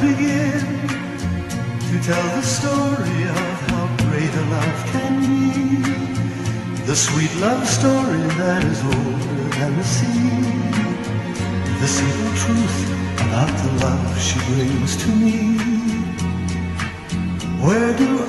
begin to tell the story of how great a love can be. The sweet love story that is older than the sea. The simple truth about the love she brings to me. Where do